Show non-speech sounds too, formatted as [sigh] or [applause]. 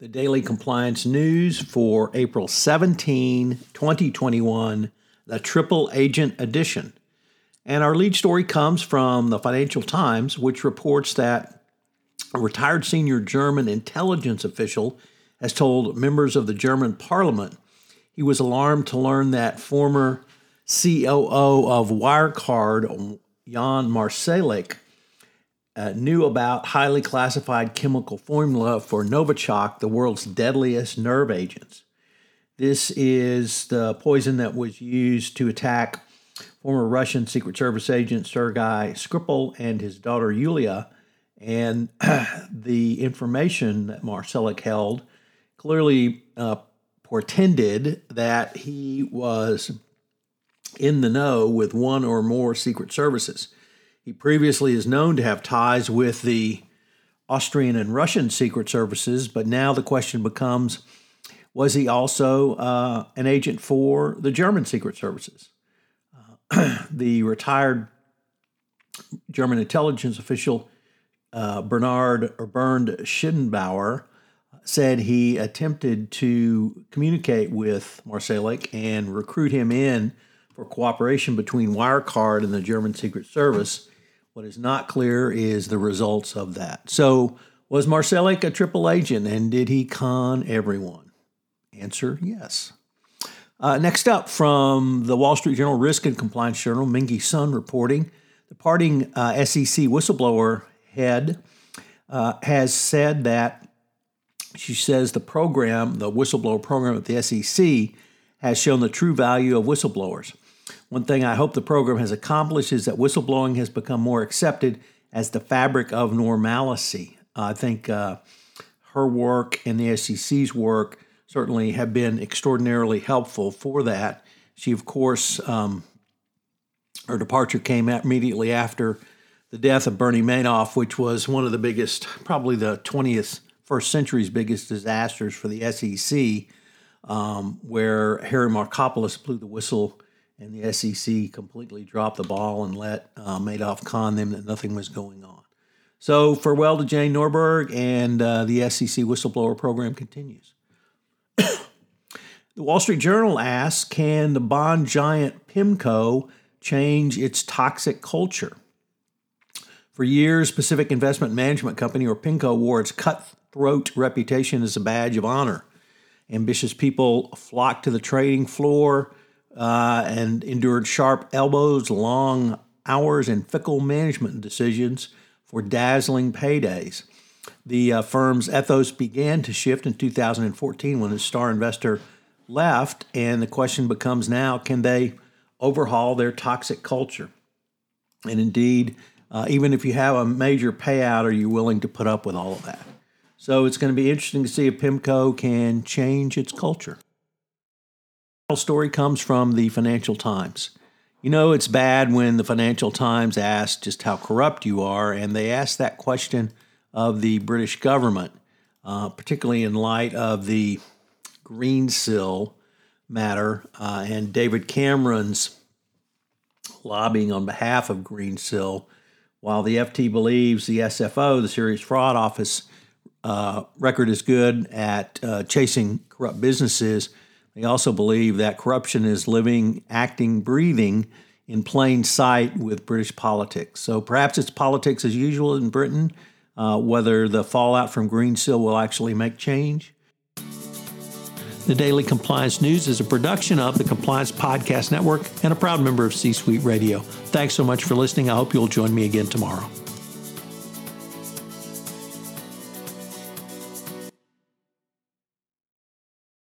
The Daily Compliance News for April 17, 2021, the Triple Agent Edition. And our lead story comes from the Financial Times, which reports that a retired senior German intelligence official has told members of the German parliament he was alarmed to learn that former COO of Wirecard, Jan Marsalek, uh, knew about highly classified chemical formula for Novichok, the world's deadliest nerve agents. This is the poison that was used to attack former Russian Secret Service agent Sergei Skripal and his daughter Yulia. And [clears throat] the information that Marsalek held clearly uh, portended that he was in the know with one or more secret services. He previously is known to have ties with the Austrian and Russian secret services, but now the question becomes was he also uh, an agent for the German secret services? Uh, [clears throat] the retired German intelligence official uh, Bernard or Bernd Schmidbauer said he attempted to communicate with Marsalek and recruit him in for cooperation between Wirecard and the German Secret Service what is not clear is the results of that. So, was Marsalek a triple agent and did he con everyone? Answer yes. Uh, next up, from the Wall Street Journal Risk and Compliance Journal, Mengqi Sun reporting the parting uh, SEC whistleblower head uh, has said that she says the program, the whistleblower program at the SEC, has shown the true value of whistleblowers. One thing I hope the program has accomplished is that whistleblowing has become more accepted as the fabric of normalcy. I think uh, her work and the SEC's work certainly have been extraordinarily helpful for that. She, of course, um, her departure came immediately after the death of Bernie Madoff, which was one of the biggest, probably the 20th, first century's biggest disasters for the SEC, um, where Harry Markopolos blew the whistle and the SEC completely dropped the ball and let uh, Madoff con them that nothing was going on. So farewell to Jane Norberg, and uh, the SEC whistleblower program continues. the Wall Street Journal asks Can the bond giant PIMCO change its toxic culture? For years, Pacific Investment Management Company, or PIMCO, wore its cutthroat reputation as a badge of honor. Ambitious people flocked to the trading floor uh, and endured sharp elbows, long hours, and fickle management decisions for dazzling paydays. The uh, firm's ethos began to shift in 2014 when a star investor left, and the question becomes now can they overhaul their toxic culture? And indeed, uh, even if you have a major payout, are you willing to put up with all of that? So it's going to be interesting to see if PIMCO can change its culture story comes from the Financial Times. You know, it's bad when the Financial Times asks just how corrupt you are, and they ask that question of the British government, uh, particularly in light of the Greensill matter uh, and David Cameron's lobbying on behalf of Greensill. While the FT believes the SFO, the Serious Fraud Office, uh, record is good at uh, chasing corrupt businesses, they also believe that corruption is living, acting, breathing in plain sight with British politics. So perhaps it's politics as usual in Britain. Uh, whether the fallout from Greensill will actually make change. The Daily Compliance News is a production of the Compliance Podcast Network and a proud member of C Suite Radio. Thanks so much for listening. I hope you'll join me again tomorrow.